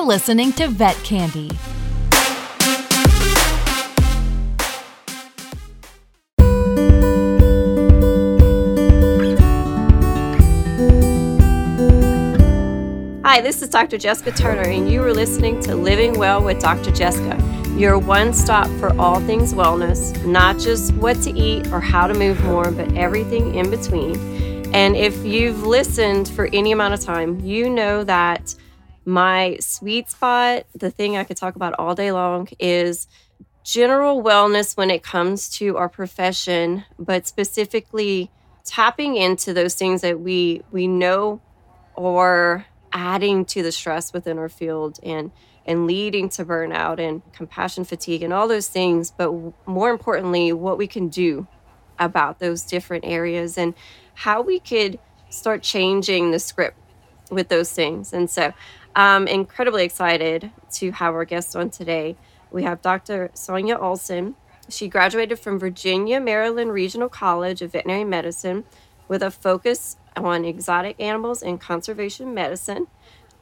You're listening to Vet Candy. Hi, this is Dr. Jessica Turner, and you are listening to Living Well with Dr. Jessica, your one stop for all things wellness, not just what to eat or how to move more, but everything in between. And if you've listened for any amount of time, you know that my sweet spot, the thing I could talk about all day long, is general wellness when it comes to our profession, but specifically tapping into those things that we we know or adding to the stress within our field and and leading to burnout and compassion fatigue and all those things but more importantly what we can do about those different areas and how we could start changing the script with those things. And so i'm incredibly excited to have our guest on today we have dr sonia olson she graduated from virginia maryland regional college of veterinary medicine with a focus on exotic animals and conservation medicine.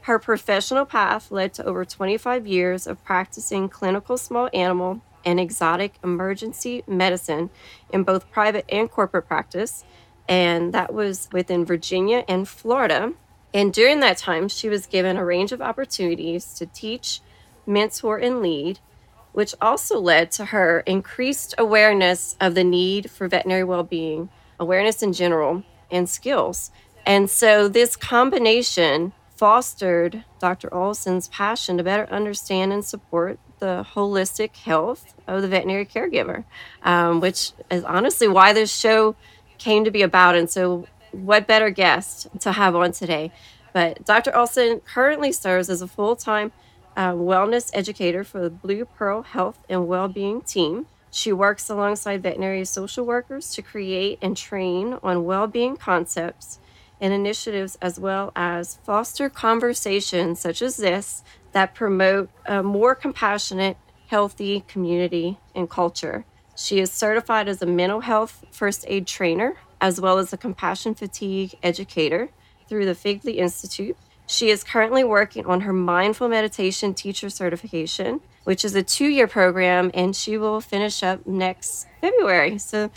Her professional path led to over 25 years of practicing clinical small animal and exotic emergency medicine in both private and corporate practice. And that was within Virginia and Florida. And during that time, she was given a range of opportunities to teach, mentor, and lead, which also led to her increased awareness of the need for veterinary well being, awareness in general, and skills. And so this combination fostered Dr. Olson's passion to better understand and support the holistic health of the veterinary caregiver, um, which is honestly why this show came to be about. And so, what better guest to have on today? But Dr. Olson currently serves as a full time uh, wellness educator for the BluePearl Health and Wellbeing team. She works alongside veterinary social workers to create and train on well being concepts and initiatives, as well as foster conversations such as this that promote a more compassionate, healthy community and culture. She is certified as a mental health first aid trainer, as well as a compassion fatigue educator through the Figley Institute. She is currently working on her mindful meditation teacher certification which is a two year program, and she will finish up next February. So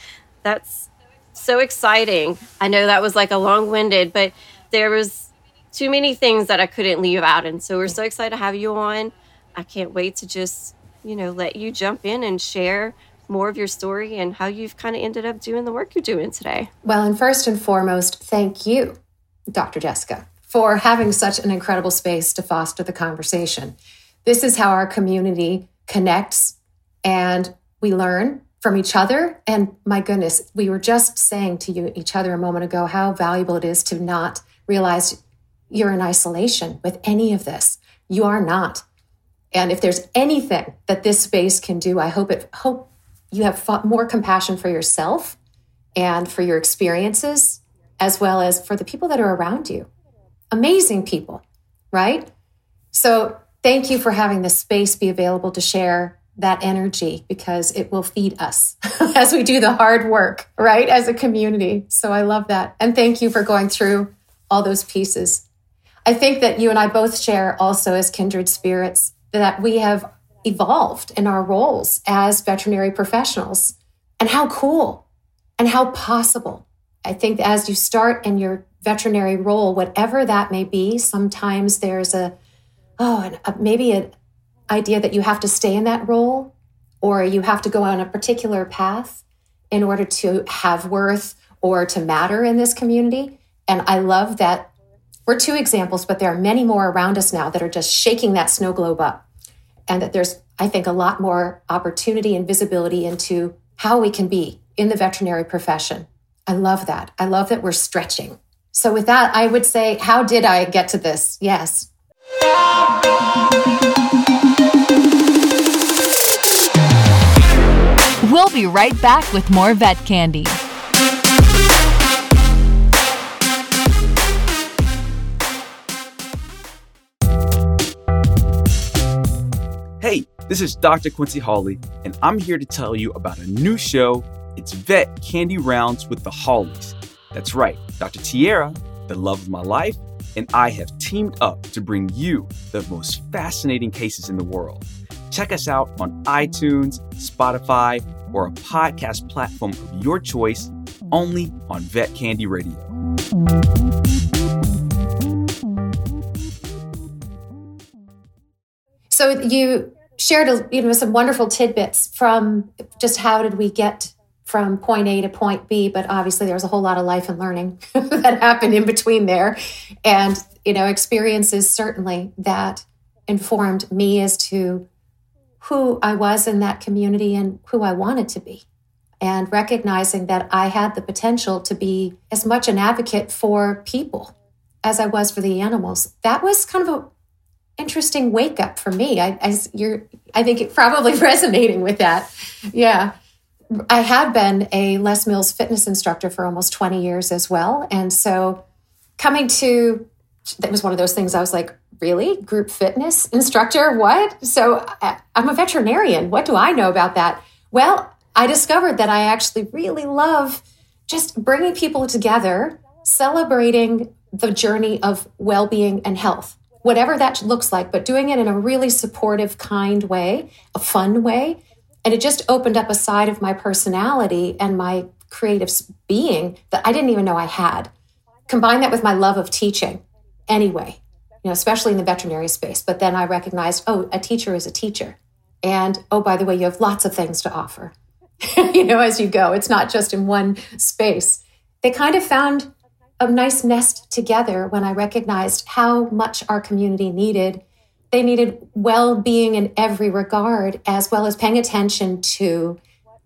that's so exciting. I know that was like a long winded, but there was too many things that I couldn't leave out. And so we're so excited to have you on. I can't wait to just, you know, let you jump in and share more of your story and how you've kind of ended up doing the work you're doing today. Well, and first and foremost, thank you, Dr. Jessica, for having such an incredible space to foster the conversation. This is how our community connects and we learn from each other. And my goodness, we were just saying to you each other a moment ago how valuable it is to not realize you're in isolation with any of this. You are not. And if there's anything that this space can do, I hope it hope you have more compassion for yourself and for your experiences as well as for the people that are around you. Amazing people, right? So thank you for having this space be available to share that energy because it will feed us as we do the hard work, right? As a community. So I love that. And thank you for going through all those pieces. I think that you and I both share also as kindred spirits that we have evolved in our roles as veterinary professionals and how cool and how possible. I think as you start in your veterinary role, whatever that may be, sometimes there's a oh, and uh, maybe an idea that you have to stay in that role or you have to go on a particular path in order to have worth or to matter in this community. And I love that we're two examples, but there are many more around us now that are just shaking that snow globe up. And that there's, I think, a lot more opportunity and visibility into how we can be in the veterinary profession. I love that. I love that we're stretching. So, with that, I would say, how did I get to this? Yes, We'll be right back with more vet candy. This is Dr. Quincy Hawley, and I'm here to tell you about a new show. It's Vet Candy Rounds with the Hawleys. That's right, Dr. Tierra, the love of my life, and I have teamed up to bring you the most fascinating cases in the world. Check us out on iTunes, Spotify, or a podcast platform of your choice, only on Vet Candy Radio. So you shared you know some wonderful tidbits from just how did we get from point A to point B, but obviously there was a whole lot of life and learning that happened in between there. And, you know, experiences certainly that informed me as to who I was in that community and who I wanted to be. And recognizing that I had the potential to be as much an advocate for people as I was for the animals. That was kind of a interesting wake up for me. I, I you're I think it probably resonating with that. Yeah. I had been a Les Mills fitness instructor for almost 20 years as well. And so coming to that was one of those things I was like, really? Group fitness instructor? What? So I, I'm a veterinarian. What do I know about that? Well, I discovered that I actually really love just bringing people together, celebrating the journey of well being and health, whatever that looks like, but doing it in a really supportive, kind way, a fun way and it just opened up a side of my personality and my creative being that I didn't even know I had. Combine that with my love of teaching anyway, you know, especially in the veterinary space. But then I recognized, oh, a teacher is a teacher. And oh, by the way, you have lots of things to offer, you know, as you go. It's not just in one space. They kind of found a nice nest together when I recognized how much our community needed they needed well being in every regard, as well as paying attention to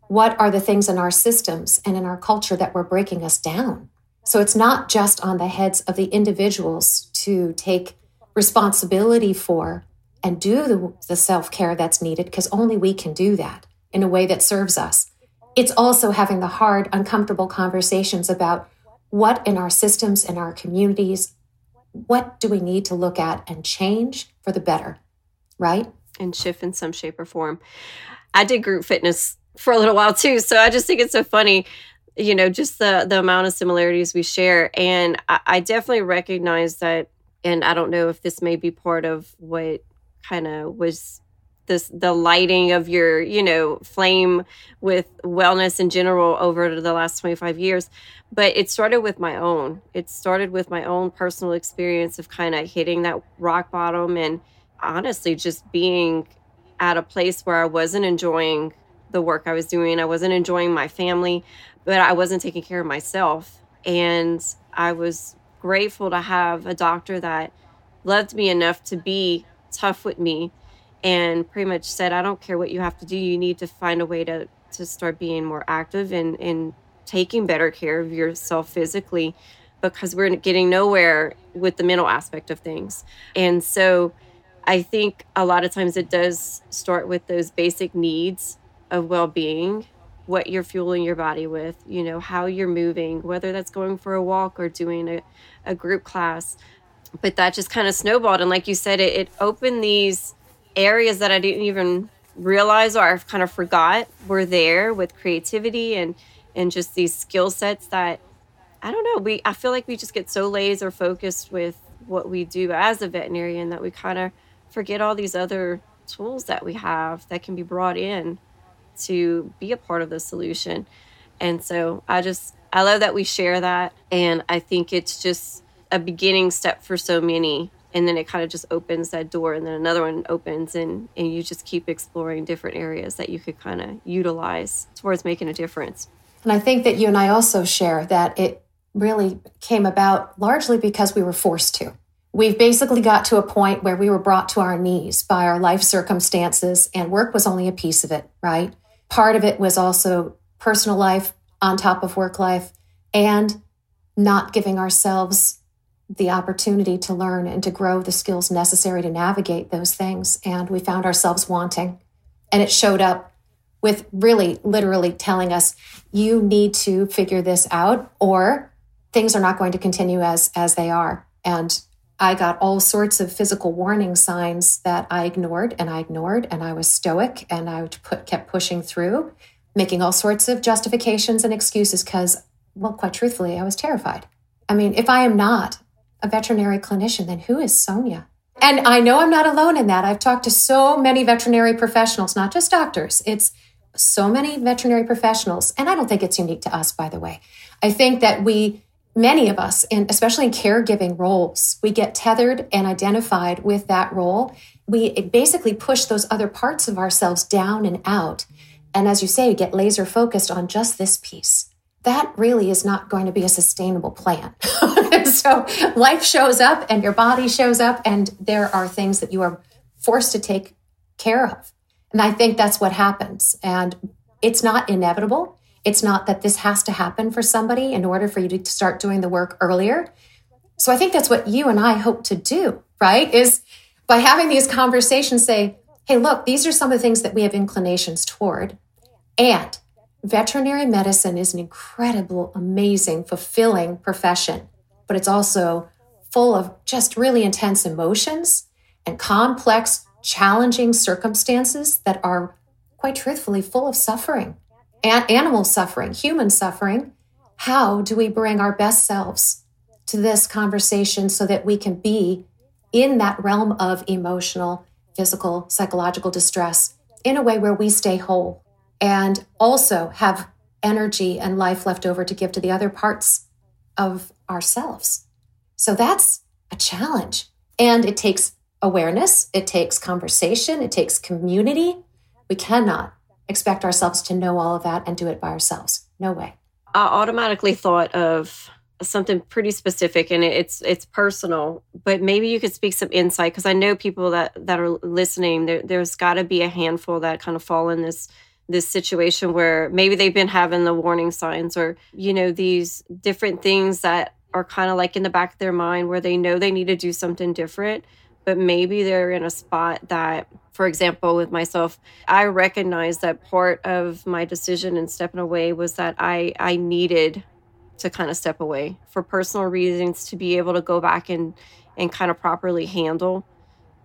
what are the things in our systems and in our culture that were breaking us down. So it's not just on the heads of the individuals to take responsibility for and do the, the self care that's needed, because only we can do that in a way that serves us. It's also having the hard, uncomfortable conversations about what in our systems, in our communities, what do we need to look at and change for the better, right? And shift in some shape or form. I did group fitness for a little while too, so I just think it's so funny, you know, just the the amount of similarities we share. And I, I definitely recognize that. And I don't know if this may be part of what kind of was this the lighting of your you know flame with wellness in general over the last 25 years. But it started with my own. It started with my own personal experience of kind of hitting that rock bottom and honestly just being at a place where i wasn't enjoying the work i was doing. I wasn't enjoying my family but i wasn't taking care of myself. And i was grateful to have a doctor that loved me enough to be tough with me and pretty much said, I don't care what you have to do. You need to find a way to, to start being more active and, and taking better care of yourself physically because we're getting nowhere with the mental aspect of things. And so I think a lot of times it does start with those basic needs of well being, what you're fueling your body with, you know, how you're moving, whether that's going for a walk or doing a, a group class. But that just kind of snowballed. And like you said, it, it opened these areas that I didn't even realize or I've kind of forgot were there with creativity and and just these skill sets that I don't know. We I feel like we just get so laser focused with what we do as a veterinarian that we kind of forget all these other tools that we have that can be brought in to be a part of the solution. And so I just I love that we share that and I think it's just a beginning step for so many and then it kind of just opens that door and then another one opens and and you just keep exploring different areas that you could kind of utilize towards making a difference. And i think that you and i also share that it really came about largely because we were forced to. We've basically got to a point where we were brought to our knees by our life circumstances and work was only a piece of it right? Part of it was also personal life on top of work life and not giving ourselves the opportunity to learn and to grow the skills necessary to navigate those things. And we found ourselves wanting. And it showed up with really literally telling us, you need to figure this out or things are not going to continue as as they are. And I got all sorts of physical warning signs that I ignored and I ignored and I was stoic and I put, kept pushing through, making all sorts of justifications and excuses because, well, quite truthfully, I was terrified. I mean, if I am not a veterinary clinician, then who is Sonia? And I know I'm not alone in that. I've talked to so many veterinary professionals, not just doctors. It's so many veterinary professionals. And I don't think it's unique to us, by the way. I think that we, many of us, and especially in caregiving roles, we get tethered and identified with that role. We basically push those other parts of ourselves down and out. And as you say, get laser focused on just this piece. That really is not going to be a sustainable plan. so life shows up and your body shows up, and there are things that you are forced to take care of. And I think that's what happens. And it's not inevitable. It's not that this has to happen for somebody in order for you to start doing the work earlier. So I think that's what you and I hope to do, right? Is by having these conversations say, hey, look, these are some of the things that we have inclinations toward. And veterinary medicine is an incredible, amazing, fulfilling profession, but it's also full of just really intense emotions and complex, challenging circumstances that are quite truthfully full of suffering and animal suffering, human suffering. How do we bring our best selves to this conversation so that we can be in that realm of emotional, physical, psychological distress in a way where we stay whole and also have energy and life left over to give to the other parts of ourselves. So that's a challenge. And it takes awareness, it takes conversation, it takes community. We cannot expect ourselves to know all of that and do it by ourselves. No way. I automatically thought of something pretty specific and it's it's personal but maybe you could speak some insight because i know people that that are listening there, there's got to be a handful that kind of fall in this this situation where maybe they've been having the warning signs or you know these different things that are kind of like in the back of their mind where they know they need to do something different but maybe they're in a spot that for example with myself i recognize that part of my decision in stepping away was that i i needed to kind of step away for personal reasons to be able to go back and and kind of properly handle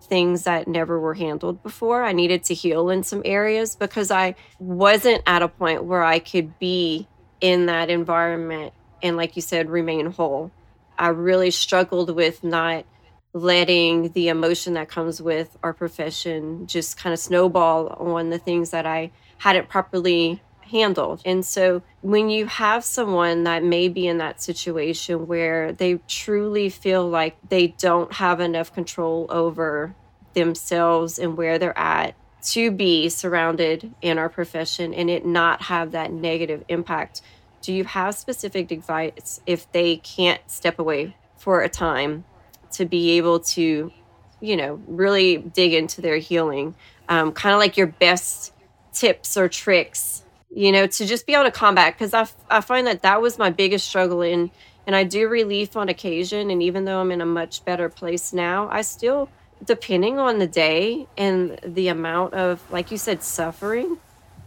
things that never were handled before. I needed to heal in some areas because I wasn't at a point where I could be in that environment and, like you said, remain whole. I really struggled with not letting the emotion that comes with our profession just kind of snowball on the things that I hadn't properly handled. And so when you have someone that may be in that situation where they truly feel like they don't have enough control over themselves and where they're at to be surrounded in our profession and it not have that negative impact, do you have specific advice if they can't step away for a time to be able to, you know, really dig into their healing? Um, kind of like your best tips or tricks you know, to just be able to combat because I, I find that that was my biggest struggle in, and I do relief on occasion. And even though I'm in a much better place now, I still, depending on the day and the amount of, like you said, suffering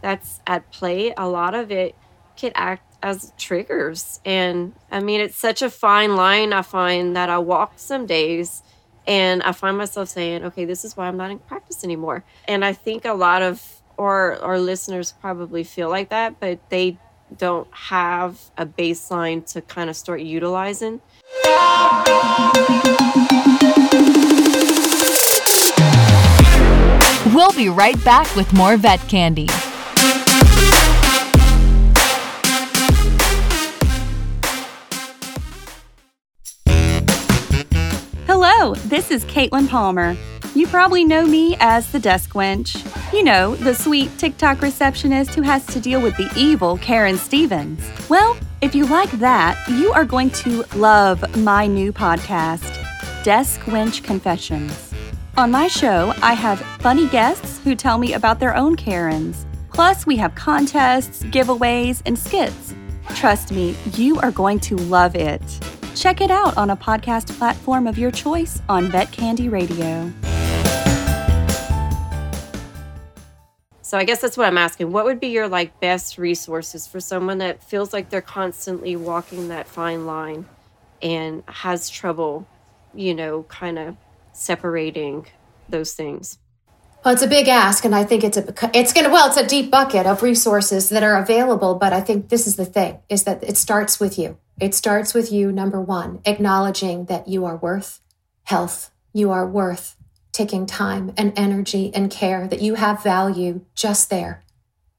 that's at play, a lot of it can act as triggers. And I mean, it's such a fine line I find that I walk some days and I find myself saying, okay, this is why I'm not in practice anymore. And I think a lot of or our listeners probably feel like that, but they don't have a baseline to kind of start utilizing. We'll be right back with more vet candy. Hello, this is Caitlin Palmer. You probably know me as the desk wench. You know, the sweet TikTok receptionist who has to deal with the evil Karen Stevens. Well, if you like that, you are going to love my new podcast, Desk Wench Confessions. On my show, I have funny guests who tell me about their own Karens. Plus, we have contests, giveaways, and skits. Trust me, you are going to love it. Check it out on a podcast platform of your choice on Vet Candy Radio. So I guess that's what I'm asking. What would be your like best resources for someone that feels like they're constantly walking that fine line and has trouble, you know, kind of separating those things? Well, it's a big ask, and I think it's a it's gonna well, it's a deep bucket of resources that are available. But I think this is the thing: is that it starts with you. It starts with you, number one, acknowledging that you are worth health. You are worth taking time and energy and care, that you have value just there,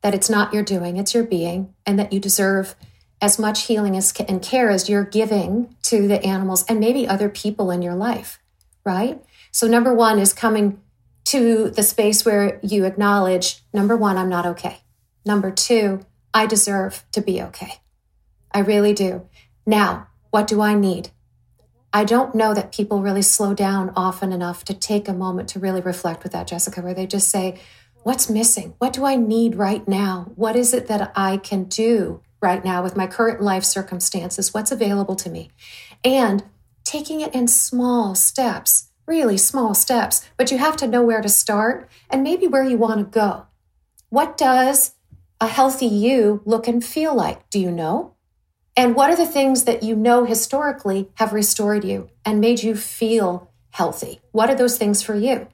that it's not your doing, it's your being, and that you deserve as much healing as, and care as you're giving to the animals and maybe other people in your life, right? So, number one is coming to the space where you acknowledge number one, I'm not okay. Number two, I deserve to be okay. I really do. Now, what do I need? I don't know that people really slow down often enough to take a moment to really reflect with that, Jessica, where they just say, What's missing? What do I need right now? What is it that I can do right now with my current life circumstances? What's available to me? And taking it in small steps, really small steps, but you have to know where to start and maybe where you want to go. What does a healthy you look and feel like? Do you know? And what are the things that you know historically have restored you and made you feel healthy? What are those things for you?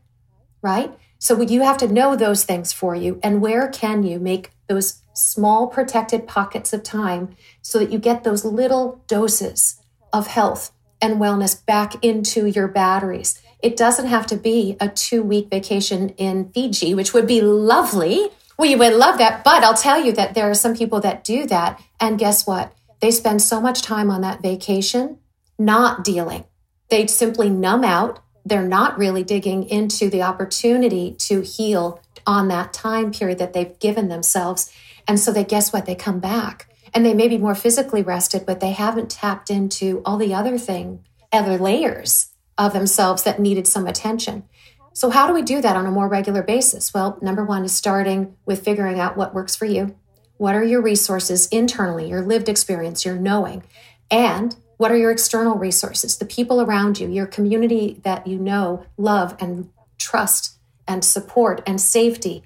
Right? So you have to know those things for you. And where can you make those small protected pockets of time so that you get those little doses of health and wellness back into your batteries? It doesn't have to be a two week vacation in Fiji, which would be lovely. We would love that. But I'll tell you that there are some people that do that. And guess what? They spend so much time on that vacation not dealing. They simply numb out. They're not really digging into the opportunity to heal on that time period that they've given themselves. And so they guess what? They come back and they may be more physically rested, but they haven't tapped into all the other thing, other layers of themselves that needed some attention. So, how do we do that on a more regular basis? Well, number one is starting with figuring out what works for you. What are your resources internally, your lived experience, your knowing? And what are your external resources, the people around you, your community that you know, love, and trust, and support, and safety?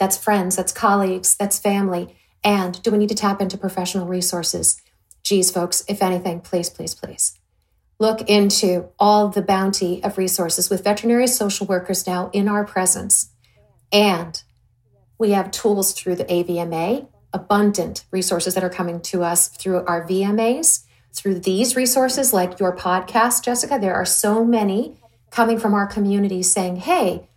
That's friends, that's colleagues, that's family. And do we need to tap into professional resources? Geez, folks, if anything, please, please, please look into all the bounty of resources with veterinary social workers now in our presence. And we have tools through the AVMA, abundant resources that are coming to us through our VMAs, through these resources like your podcast, Jessica. There are so many coming from our community saying, hey,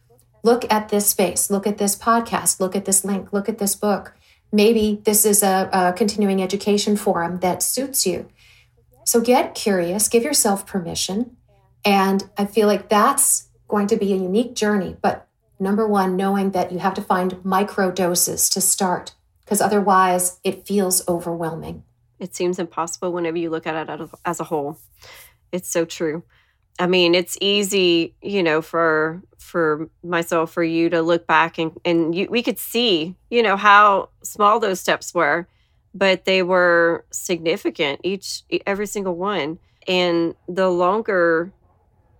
look at this space, look at this podcast, look at this link, look at this book. Maybe this is a, a continuing education forum that suits you. So get curious, give yourself permission. And I feel like that's going to be a unique journey. But number one, knowing that you have to find micro doses to start because otherwise it feels overwhelming. It seems impossible whenever you look at it as a whole. It's so true. I mean, it's easy, you know, for for myself, for you to look back and and you, we could see, you know, how small those steps were, but they were significant each every single one. And the longer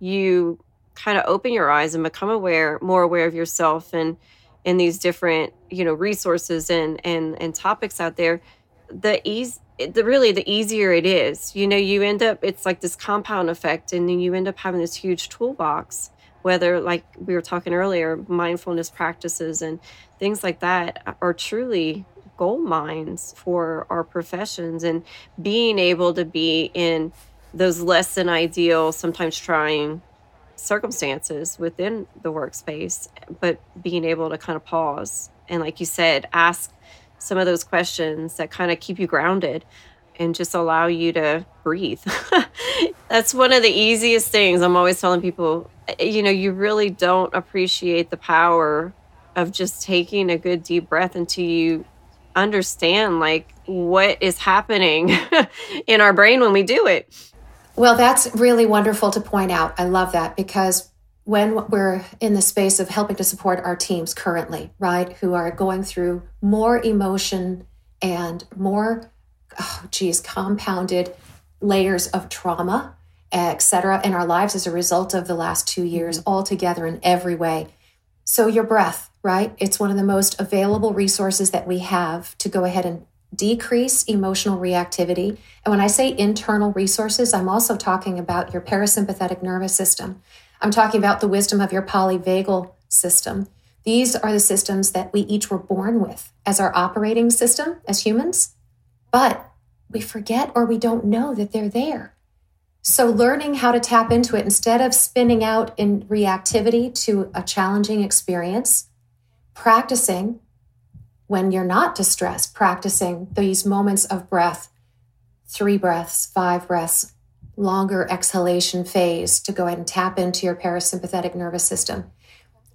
you kind of open your eyes and become aware, more aware of yourself and in these different you know resources and and and topics out there the ease the really the easier it is. You know you end up it's like this compound effect and then you end up having this huge toolbox whether like we were talking earlier mindfulness practices and things like that are truly gold mines for our professions. And being able to be in those less than ideal sometimes trying circumstances within the workspace, but being able to kind of pause and, like you said, ask some of those questions that kind of keep you grounded and just allow you to breathe. That's one of the easiest things I'm always telling people. Eh, you know, you really don't appreciate the power of just taking a good deep breath until you understand like what is happening in our brain when we do it well, that's really wonderful to point out. I love that because when we're in the space of helping to support our teams currently, right, who are going through more emotion and more, oh, geez, compounded layers of trauma, et cetera, in our lives as a result of the last two years, mm-hmm. all together in every way. So, your breath, right? It's one of the most available resources that we have to go ahead and decrease emotional reactivity. And when I say internal resources, I'm also talking about your parasympathetic nervous system. I'm talking about the wisdom of your polyvagal system. These are the systems that we each were born with as our operating system as humans. But we forget or we don't know that they're there. So, learning how to tap into it instead of spinning out in reactivity to a challenging experience, practicing when you're not distressed, practicing these moments of breath, three breaths, five breaths, longer exhalation phase to go ahead and tap into your parasympathetic nervous system.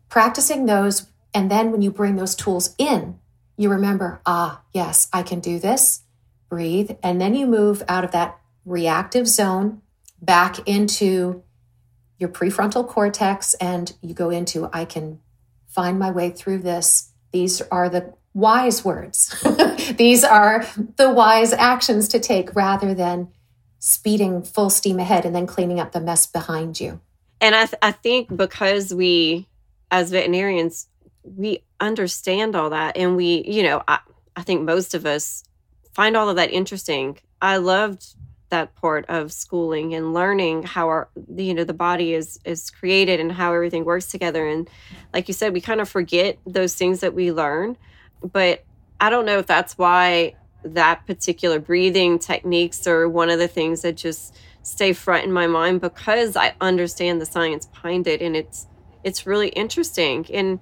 Practicing those, and then when you bring those tools in, you remember, ah, yes, I can do this, breathe, and then you move out of that reactive zone back into your prefrontal cortex and you go into, I can find my way through this. These are the wise words. These are the wise actions to take rather than speeding full steam ahead and then cleaning up the mess behind you. And I, th- I think because we, as veterinarians, we understand all that and we, you know, I, I think most of us find all of that interesting. I loved that part of schooling and learning how our you know the body is is created and how everything works together and like you said we kind of forget those things that we learn but i don't know if that's why that particular breathing techniques are one of the things that just stay front in my mind because i understand the science behind it and it's it's really interesting. And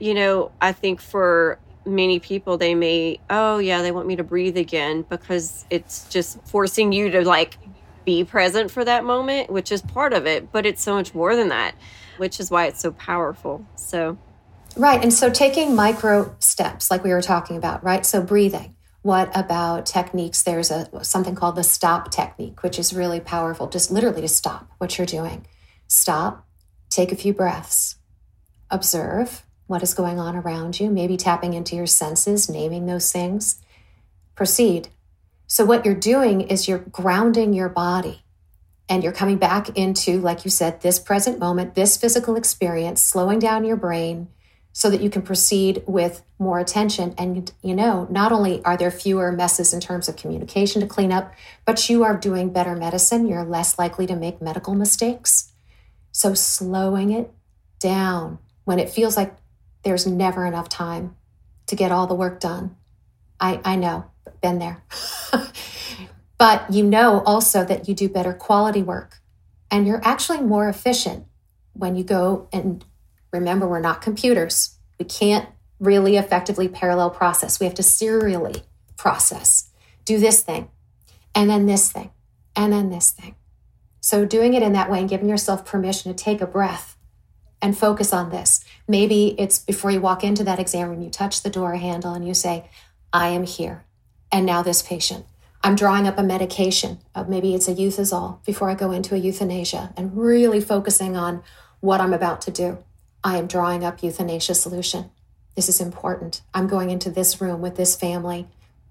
you know i think for many people they may oh yeah they want me to breathe again because it's just forcing you to like be present for that moment which is part of it but it's so much more than that which is why it's so powerful. So right and so taking micro steps like we were talking about right so breathing what about techniques there's a something called the stop technique which is really powerful just literally to stop what you're doing stop take a few breaths observe what is going on around you, maybe tapping into your senses, naming those things. Proceed. So, what you're doing is you're grounding your body and you're coming back into, like you said, this present moment, this physical experience, slowing down your brain so that you can proceed with more attention. And, you know, not only are there fewer messes in terms of communication to clean up, but you are doing better medicine. You're less likely to make medical mistakes. So, slowing it down when it feels like there's never enough time to get all the work done. I, I know, been there. but you know also that you do better quality work and you're actually more efficient when you go and remember, we're not computers. We can't really effectively parallel process. We have to serially process. Do this thing, and then this thing, and then this thing. So, doing it in that way and giving yourself permission to take a breath and focus on this. Maybe it's before you walk into that exam room, you touch the door handle and you say, I am here. And now this patient. I'm drawing up a medication. Uh, maybe it's a Euthasol before I go into a euthanasia and really focusing on what I'm about to do. I am drawing up euthanasia solution. This is important. I'm going into this room with this family.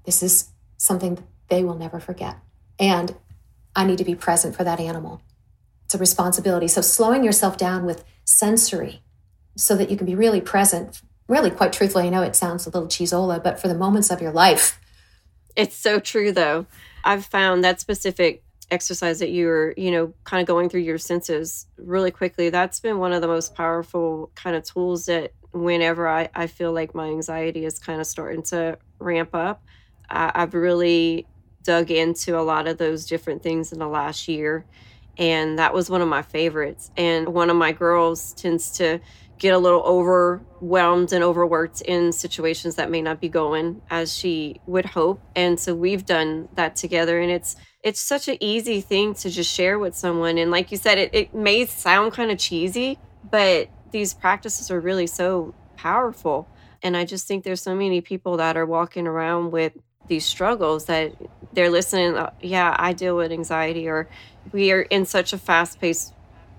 This is something they will never forget. And I need to be present for that animal. It's a responsibility. So slowing yourself down with sensory so that you can be really present. Really, quite truthfully, I know it sounds a little cheesola, but for the moments of your life. It's so true, though. I've found that specific exercise that you're, you know, kind of going through your senses really quickly. That's been one of the most powerful kind of tools that whenever I, I feel like my anxiety is kind of starting to ramp up, I, I've really dug into a lot of those different things in the last year and that was one of my favorites. And one of my girls tends to get a little overwhelmed and overworked in situations that may not be going as she would hope. And so we've done that together and it's it's such an easy thing to just share with someone. And like you said, it, it may sound kind of cheesy, but these practices are really so powerful. And I just think there's so many people that are walking around with these struggles that they're listening uh, yeah i deal with anxiety or we are in such a fast-paced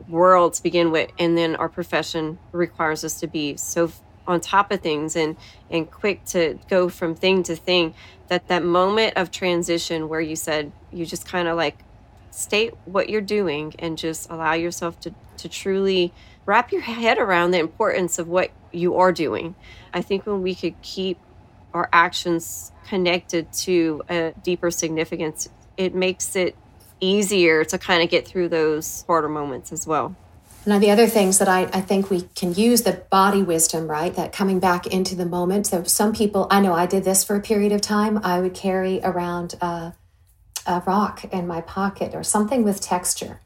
world to begin with and then our profession requires us to be so on top of things and and quick to go from thing to thing that that moment of transition where you said you just kind of like state what you're doing and just allow yourself to to truly wrap your head around the importance of what you are doing. I think when we could keep our actions connected to a deeper significance, it makes it easier to kind of get through those harder moments as well. Now, the other things that I, I think we can use the body wisdom, right? That coming back into the moment. So, some people, I know I did this for a period of time. I would carry around a rock in my pocket or something with texture.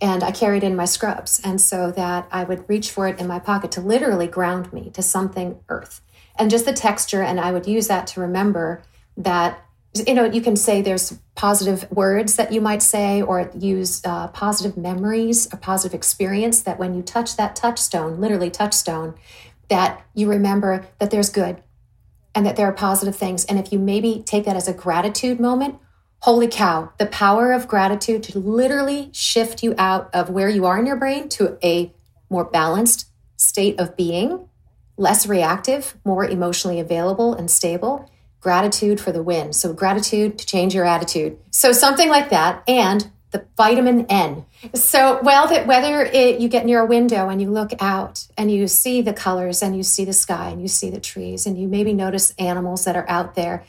And I carried in my scrubs. And so that I would reach for it in my pocket to literally ground me to something earth. And just the texture. And I would use that to remember that you know you can say there's positive words that you might say or use uh, positive memories a positive experience that when you touch that touchstone literally touchstone that you remember that there's good and that there are positive things. And if you maybe take that as a gratitude moment holy cow the power of gratitude to literally shift you out of where you are in your brain to a more balanced state of being less reactive more emotionally available and stable gratitude for the win. So, gratitude to change your attitude. So, something like that. And the vitamin N. So, well, that whether it, you get near a window and you look out and you see the colors and you see the sky and you see the trees and you maybe notice animals that are out there,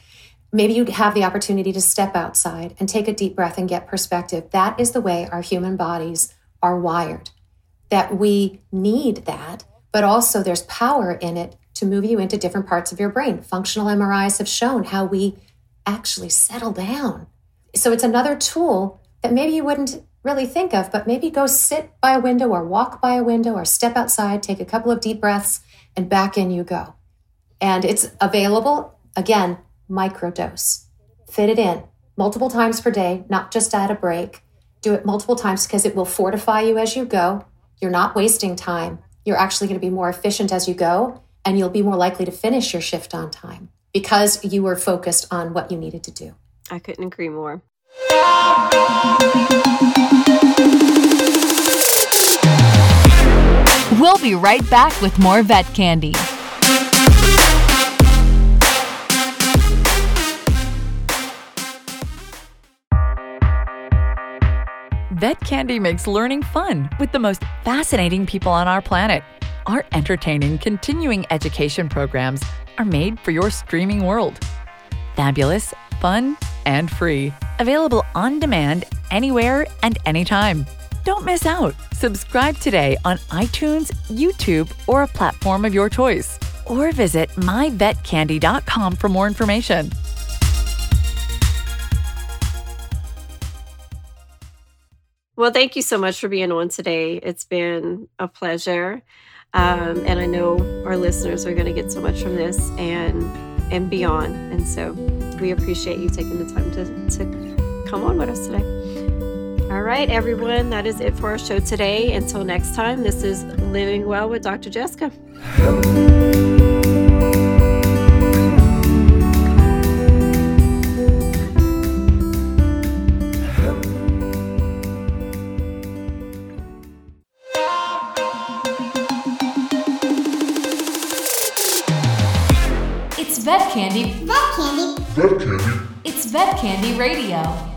maybe you have the opportunity to step outside and take a deep breath and get perspective. That is the way our human bodies are wired. That we need that, but also there's power in it to move you into different parts of your brain. Functional MRIs have shown how we actually settle down. So it's another tool that maybe you wouldn't really think of, but maybe go sit by a window or walk by a window or step outside, take a couple of deep breaths, and back in you go. And it's available, again, microdose. Fit it in multiple times per day, not just at a break. Do it multiple times because it will fortify you as you go. You're not wasting time. You're actually going to be more efficient as you go and you'll be more likely to finish your shift on time because you were focused on what you needed to do. I couldn't agree more. We'll be right back with more vet candy. Vet Candy makes learning fun with the most fascinating people on our planet. Our entertaining continuing education programs are made for your streaming world. Fabulous, fun, and free. Available on demand anywhere and anytime. Don't miss out. Subscribe today on iTunes, YouTube, or a platform of your choice. Or visit myvetcandy.com for more information. Well, thank you so much for being on today. It's been a pleasure. Um, and I know our listeners are going to get so much from this and and beyond. And so we appreciate you taking the time to, to come on with us today. All right, everyone, that is it for our show today. Until next time, this is Living Well with Dr. Jessica. Vet Candy Radio.